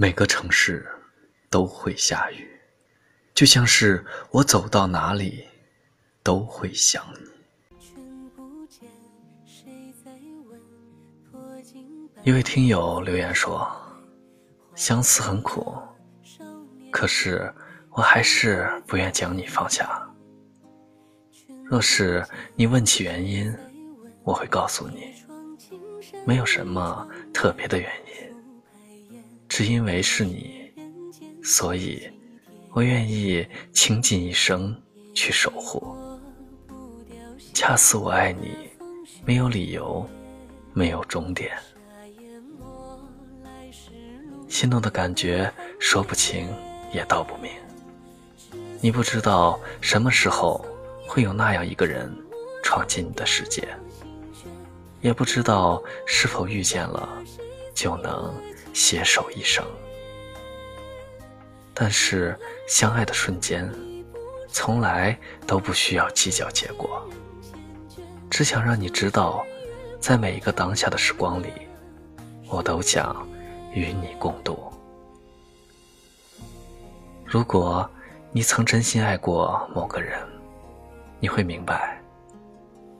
每个城市都会下雨，就像是我走到哪里都会想你。一位听友留言说：“相思很苦，可是我还是不愿将你放下。若是你问起原因，我会告诉你，没有什么特别的原因。”是因为是你，所以我愿意倾尽一生去守护。恰似我爱你，没有理由，没有终点。心动的感觉说不清，也道不明。你不知道什么时候会有那样一个人闯进你的世界，也不知道是否遇见了就能。携手一生，但是相爱的瞬间，从来都不需要计较结果。只想让你知道，在每一个当下的时光里，我都想与你共度。如果你曾真心爱过某个人，你会明白，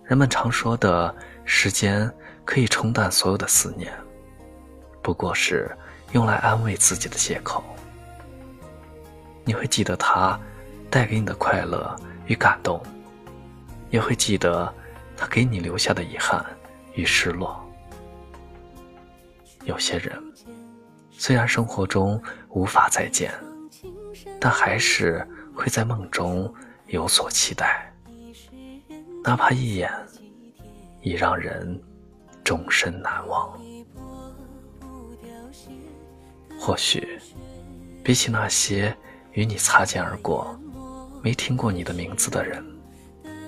人们常说的时间可以冲淡所有的思念。不过是用来安慰自己的借口。你会记得他带给你的快乐与感动，也会记得他给你留下的遗憾与失落。有些人虽然生活中无法再见，但还是会在梦中有所期待，哪怕一眼，已让人终身难忘。或许，比起那些与你擦肩而过、没听过你的名字的人，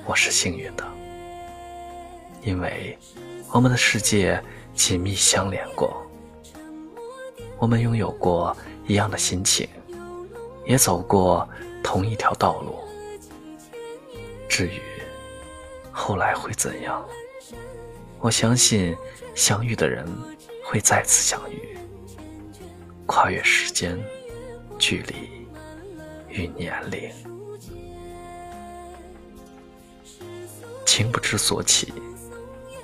我是幸运的，因为我们的世界紧密相连过，我们拥有过一样的心情，也走过同一条道路。至于后来会怎样，我相信相遇的人会再次相遇。跨越时间、距离与年龄，情不知所起，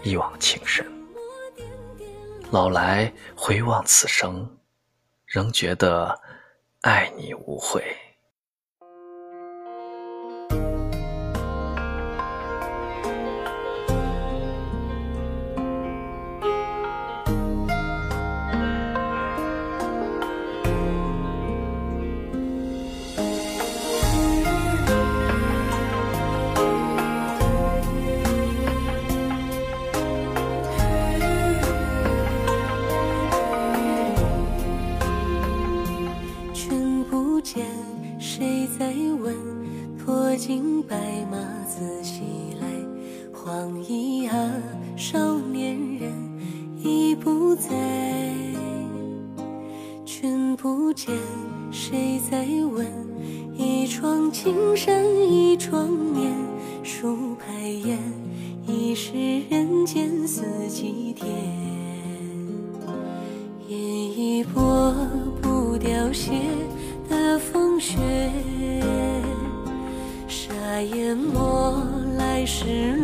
一往情深。老来回望此生，仍觉得爱你无悔。金白马自西来，黄衣啊，少年人已不在。君不见，谁在问？一窗青山一窗眠，数排烟，已是人间四季天。烟一波，不凋谢淹没来时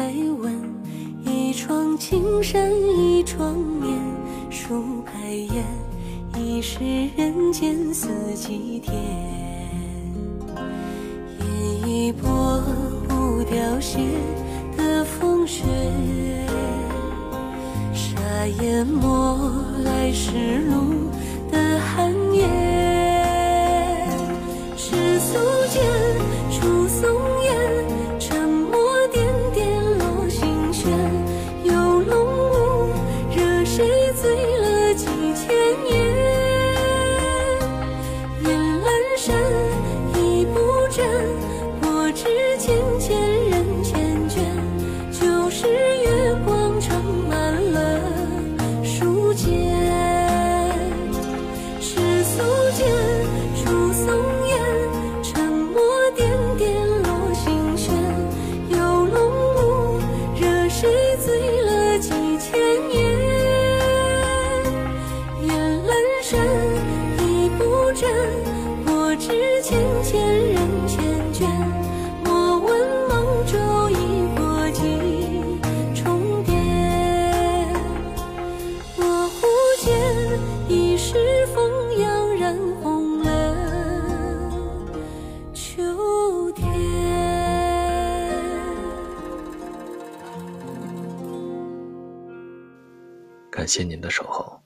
再闻一窗青山一窗念，数排烟，已是人间四季天。饮一波不凋谢的风雪，沙淹没来时路间，世俗间出松烟，沉默点点落心弦。游龙舞，惹谁醉了几千感谢您的守候。